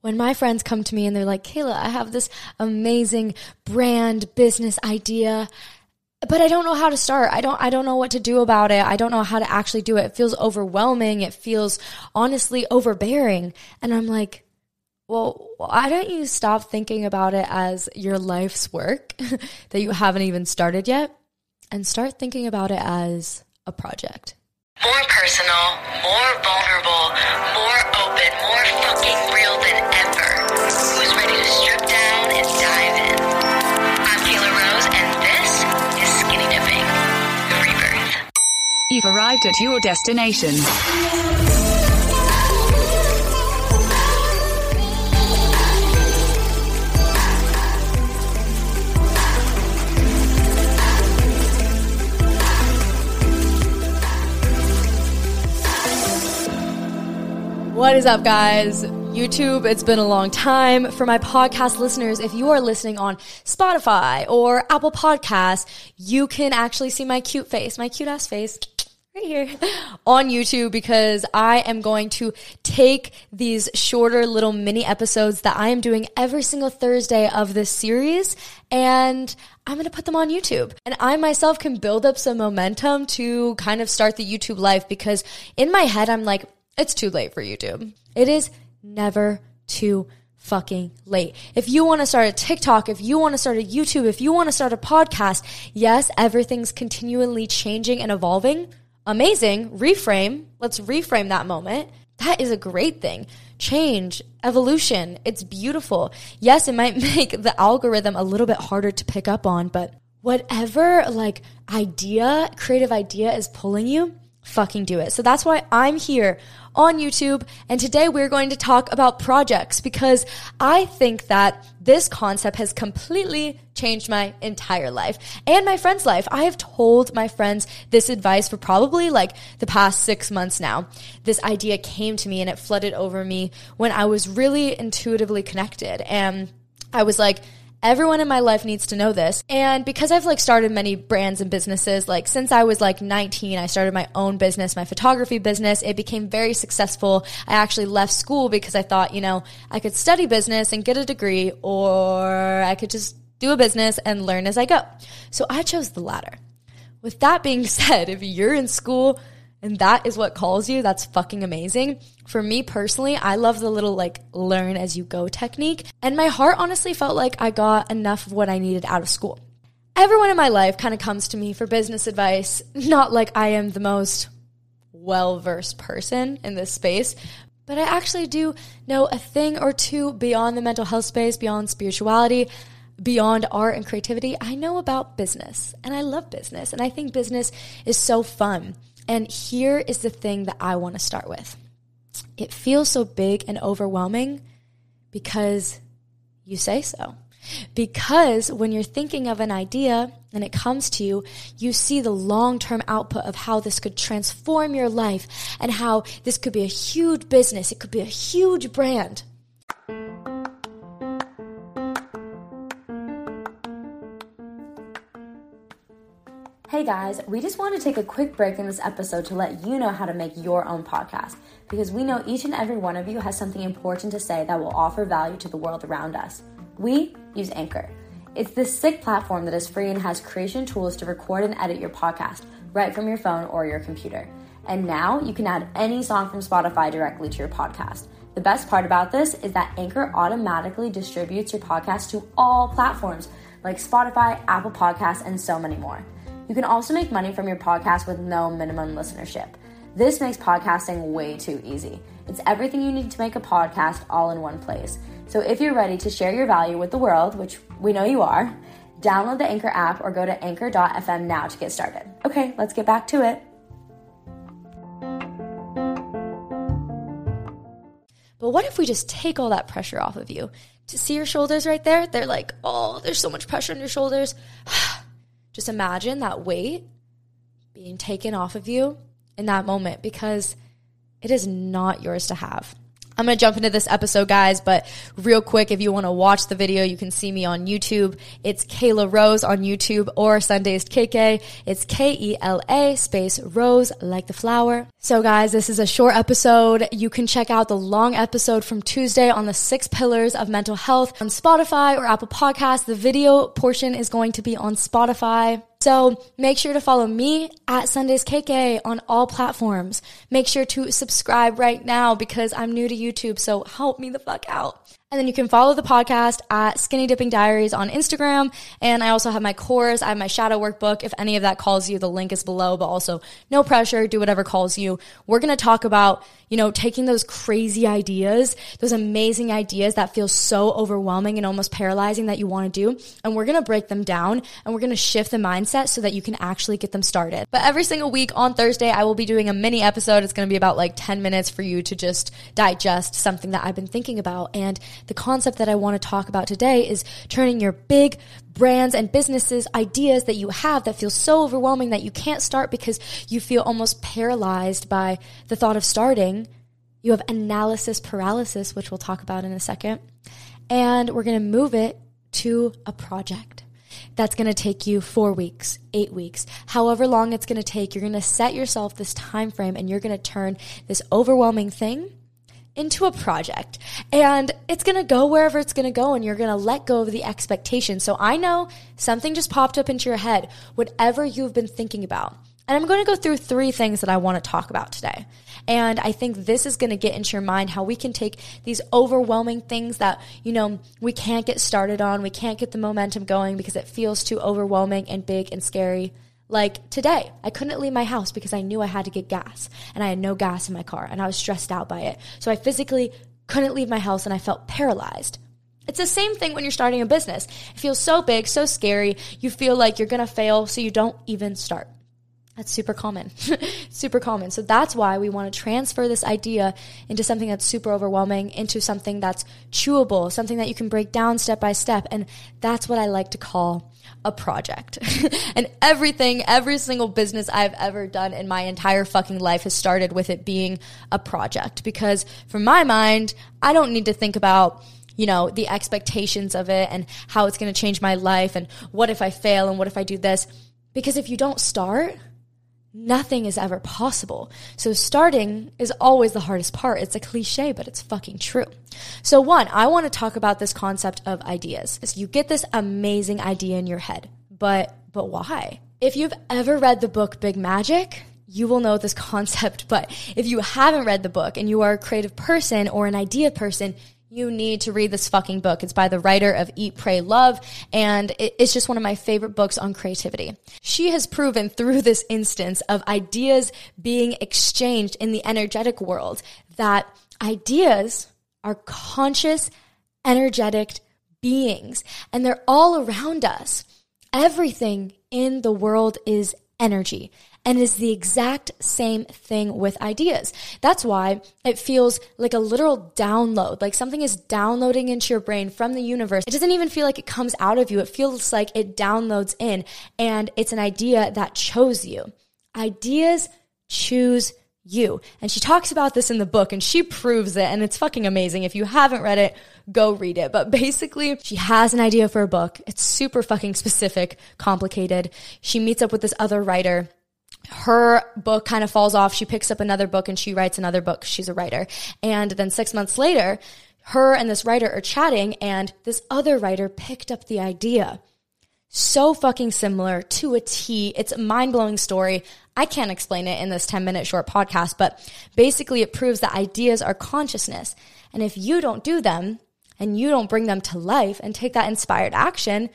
When my friends come to me and they're like, Kayla, I have this amazing brand business idea, but I don't know how to start. I don't, I don't know what to do about it. I don't know how to actually do it. It feels overwhelming. It feels honestly overbearing. And I'm like, well, why don't you stop thinking about it as your life's work that you haven't even started yet and start thinking about it as a project? More personal, more vulnerable, more open, more fucking real than ever. Who's ready to strip down and dive in? I'm Kayla Rose, and this is Skinny Dipping, rebirth. You've arrived at your destination. What is up, guys? YouTube, it's been a long time. For my podcast listeners, if you are listening on Spotify or Apple Podcasts, you can actually see my cute face, my cute ass face right here on YouTube because I am going to take these shorter little mini episodes that I am doing every single Thursday of this series and I'm going to put them on YouTube. And I myself can build up some momentum to kind of start the YouTube life because in my head, I'm like, it's too late for YouTube. It is never too fucking late. If you want to start a TikTok, if you want to start a YouTube, if you want to start a podcast, yes, everything's continually changing and evolving. Amazing. Reframe. Let's reframe that moment. That is a great thing. Change, evolution. It's beautiful. Yes, it might make the algorithm a little bit harder to pick up on, but whatever like idea, creative idea is pulling you, fucking do it. So that's why I'm here on YouTube. And today we're going to talk about projects because I think that this concept has completely changed my entire life and my friend's life. I have told my friends this advice for probably like the past six months now. This idea came to me and it flooded over me when I was really intuitively connected. And I was like, Everyone in my life needs to know this. And because I've like started many brands and businesses, like since I was like 19, I started my own business, my photography business. It became very successful. I actually left school because I thought, you know, I could study business and get a degree or I could just do a business and learn as I go. So I chose the latter. With that being said, if you're in school, and that is what calls you, that's fucking amazing. For me personally, I love the little like learn as you go technique. And my heart honestly felt like I got enough of what I needed out of school. Everyone in my life kind of comes to me for business advice, not like I am the most well versed person in this space, but I actually do know a thing or two beyond the mental health space, beyond spirituality, beyond art and creativity. I know about business and I love business and I think business is so fun. And here is the thing that I want to start with it feels so big and overwhelming because you say so. Because when you're thinking of an idea and it comes to you, you see the long term output of how this could transform your life and how this could be a huge business. It could be a huge brand. Hey guys, we just want to take a quick break in this episode to let you know how to make your own podcast because we know each and every one of you has something important to say that will offer value to the world around us. We use Anchor. It's this sick platform that is free and has creation tools to record and edit your podcast right from your phone or your computer. And now you can add any song from Spotify directly to your podcast. The best part about this is that Anchor automatically distributes your podcast to all platforms like Spotify, Apple Podcasts, and so many more. You can also make money from your podcast with no minimum listenership. This makes podcasting way too easy. It's everything you need to make a podcast all in one place. So if you're ready to share your value with the world, which we know you are, download the Anchor app or go to anchor.fm now to get started. Okay, let's get back to it. But what if we just take all that pressure off of you? To see your shoulders right there? They're like, oh, there's so much pressure on your shoulders. just imagine that weight being taken off of you in that moment because it is not yours to have. I'm going to jump into this episode, guys, but real quick, if you want to watch the video, you can see me on YouTube. It's Kayla Rose on YouTube or Sundays KK. It's K E L A space Rose, like the flower. So, guys, this is a short episode. You can check out the long episode from Tuesday on the six pillars of mental health on Spotify or Apple Podcasts. The video portion is going to be on Spotify. So make sure to follow me at Sundays KK on all platforms. Make sure to subscribe right now because I'm new to YouTube. So help me the fuck out. And then you can follow the podcast at Skinny Dipping Diaries on Instagram. And I also have my course. I have my shadow workbook. If any of that calls you, the link is below, but also no pressure. Do whatever calls you. We're going to talk about, you know, taking those crazy ideas, those amazing ideas that feel so overwhelming and almost paralyzing that you want to do. And we're going to break them down and we're going to shift the mindset so that you can actually get them started. But every single week on Thursday, I will be doing a mini episode. It's going to be about like 10 minutes for you to just digest something that I've been thinking about. And the concept that I want to talk about today is turning your big brands and businesses ideas that you have that feel so overwhelming that you can't start because you feel almost paralyzed by the thought of starting. You have analysis paralysis, which we'll talk about in a second. And we're going to move it to a project that's going to take you four weeks, eight weeks, however long it's going to take. You're going to set yourself this time frame and you're going to turn this overwhelming thing into a project and it's going to go wherever it's going to go and you're going to let go of the expectation. So I know something just popped up into your head, whatever you've been thinking about. And I'm going to go through three things that I want to talk about today. And I think this is going to get into your mind how we can take these overwhelming things that, you know, we can't get started on, we can't get the momentum going because it feels too overwhelming and big and scary like today, I couldn't leave my house because I knew I had to get gas and I had no gas in my car and I was stressed out by it. So I physically couldn't leave my house and I felt paralyzed. It's the same thing when you're starting a business. It feels so big, so scary. You feel like you're going to fail, so you don't even start. That's super common. super common. So that's why we want to transfer this idea into something that's super overwhelming, into something that's chewable, something that you can break down step by step. And that's what I like to call a project. and everything, every single business I've ever done in my entire fucking life has started with it being a project. Because from my mind, I don't need to think about, you know, the expectations of it and how it's going to change my life and what if I fail and what if I do this. Because if you don't start, nothing is ever possible. So starting is always the hardest part. It's a cliche, but it's fucking true. So one, I want to talk about this concept of ideas. You get this amazing idea in your head, but, but why? If you've ever read the book Big Magic, you will know this concept, but if you haven't read the book and you are a creative person or an idea person, you need to read this fucking book. It's by the writer of Eat, Pray, Love, and it's just one of my favorite books on creativity. She has proven through this instance of ideas being exchanged in the energetic world that ideas are conscious, energetic beings, and they're all around us. Everything in the world is energy and it is the exact same thing with ideas. That's why it feels like a literal download, like something is downloading into your brain from the universe. It doesn't even feel like it comes out of you. It feels like it downloads in and it's an idea that chose you. Ideas choose you. And she talks about this in the book and she proves it and it's fucking amazing. If you haven't read it, go read it. But basically, she has an idea for a book. It's super fucking specific, complicated. She meets up with this other writer her book kind of falls off. She picks up another book and she writes another book. She's a writer. And then six months later, her and this writer are chatting and this other writer picked up the idea. So fucking similar to a T. It's a mind blowing story. I can't explain it in this 10 minute short podcast, but basically it proves that ideas are consciousness. And if you don't do them and you don't bring them to life and take that inspired action,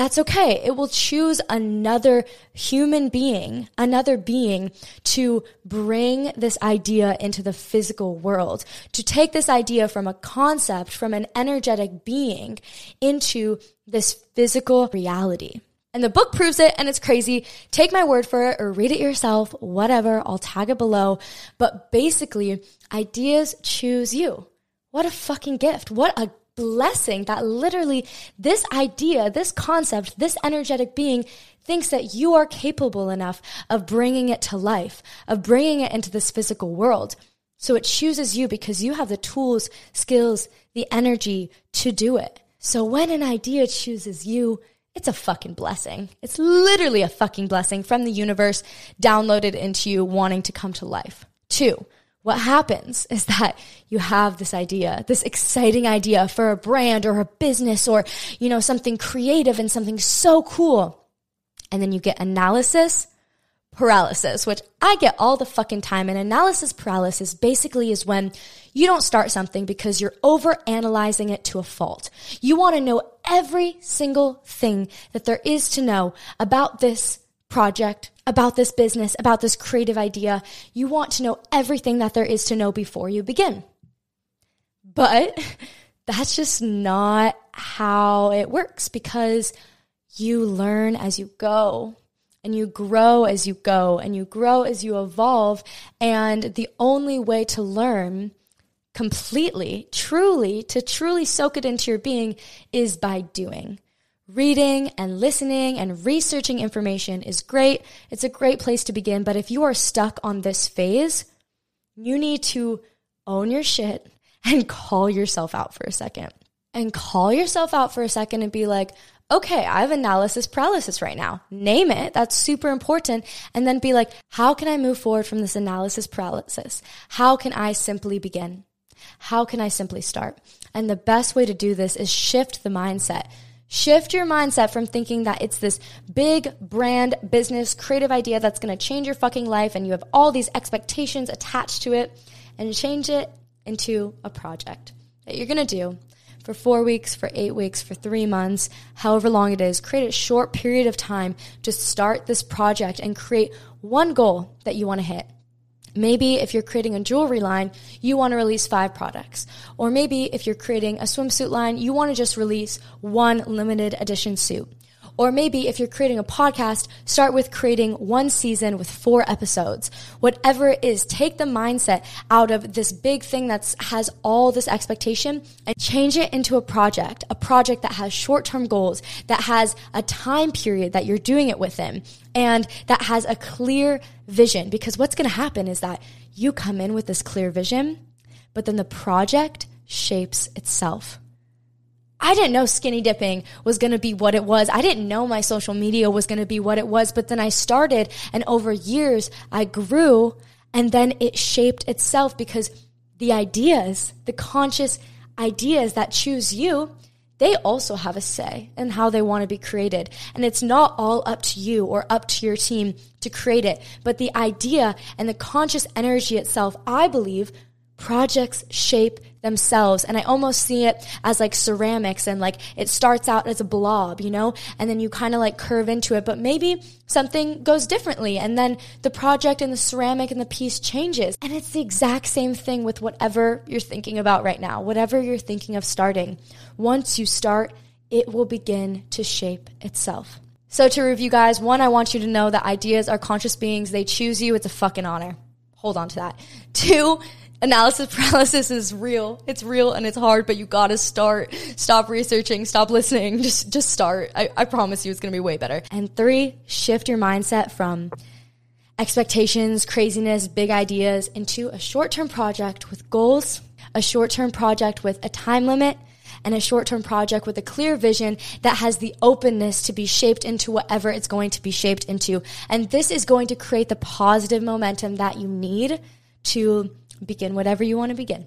that's okay. It will choose another human being, another being to bring this idea into the physical world, to take this idea from a concept, from an energetic being into this physical reality. And the book proves it and it's crazy. Take my word for it or read it yourself, whatever. I'll tag it below. But basically, ideas choose you. What a fucking gift. What a blessing that literally this idea, this concept, this energetic being thinks that you are capable enough of bringing it to life, of bringing it into this physical world. So it chooses you because you have the tools, skills, the energy to do it. So when an idea chooses you, it's a fucking blessing. It's literally a fucking blessing from the universe downloaded into you wanting to come to life. Two, what happens is that you have this idea, this exciting idea for a brand or a business or, you know, something creative and something so cool. And then you get analysis paralysis, which I get all the fucking time. And analysis paralysis basically is when you don't start something because you're over analyzing it to a fault. You want to know every single thing that there is to know about this project, about this business, about this creative idea. You want to know everything that there is to know before you begin. But that's just not how it works because you learn as you go and you grow as you go and you grow as you evolve. And the only way to learn completely, truly, to truly soak it into your being is by doing. Reading and listening and researching information is great. It's a great place to begin. But if you are stuck on this phase, you need to own your shit and call yourself out for a second. And call yourself out for a second and be like, okay, I have analysis paralysis right now. Name it. That's super important. And then be like, how can I move forward from this analysis paralysis? How can I simply begin? How can I simply start? And the best way to do this is shift the mindset. Shift your mindset from thinking that it's this big brand, business, creative idea that's going to change your fucking life and you have all these expectations attached to it and change it into a project that you're going to do for four weeks, for eight weeks, for three months, however long it is. Create a short period of time to start this project and create one goal that you want to hit. Maybe if you're creating a jewelry line, you want to release five products. Or maybe if you're creating a swimsuit line, you want to just release one limited edition suit. Or maybe if you're creating a podcast, start with creating one season with four episodes. Whatever it is, take the mindset out of this big thing that has all this expectation and change it into a project, a project that has short-term goals, that has a time period that you're doing it within, and that has a clear vision. Because what's going to happen is that you come in with this clear vision, but then the project shapes itself. I didn't know skinny dipping was going to be what it was. I didn't know my social media was going to be what it was, but then I started and over years I grew and then it shaped itself because the ideas, the conscious ideas that choose you, they also have a say in how they want to be created. And it's not all up to you or up to your team to create it, but the idea and the conscious energy itself, I believe, projects shape themselves. And I almost see it as like ceramics and like it starts out as a blob, you know, and then you kind of like curve into it, but maybe something goes differently. And then the project and the ceramic and the piece changes. And it's the exact same thing with whatever you're thinking about right now, whatever you're thinking of starting. Once you start, it will begin to shape itself. So to review guys, one, I want you to know that ideas are conscious beings. They choose you. It's a fucking honor. Hold on to that. Two, analysis paralysis is real. It's real and it's hard, but you gotta start. Stop researching, stop listening. Just, just start. I, I promise you it's gonna be way better. And three, shift your mindset from expectations, craziness, big ideas into a short term project with goals, a short term project with a time limit, and a short term project with a clear vision that has the openness to be shaped into whatever it's going to be shaped into. And this is going to create the positive momentum that you need to begin whatever you want to begin.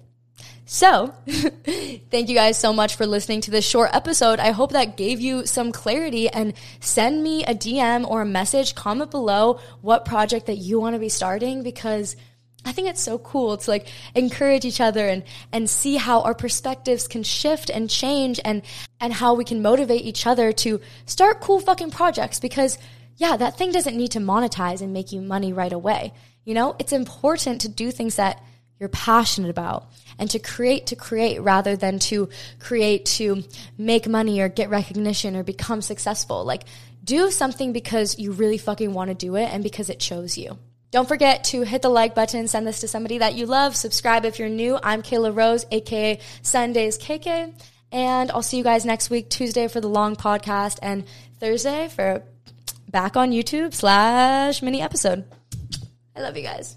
So, thank you guys so much for listening to this short episode. I hope that gave you some clarity and send me a DM or a message, comment below what project that you want to be starting because I think it's so cool to like encourage each other and and see how our perspectives can shift and change and and how we can motivate each other to start cool fucking projects because yeah, that thing doesn't need to monetize and make you money right away. You know, it's important to do things that you're passionate about and to create to create rather than to create to make money or get recognition or become successful. Like do something because you really fucking want to do it and because it chose you. Don't forget to hit the like button, send this to somebody that you love, subscribe if you're new. I'm Kayla Rose, aka Sundays KK, and I'll see you guys next week, Tuesday for the long podcast and Thursday for back on YouTube slash mini episode. I love you guys.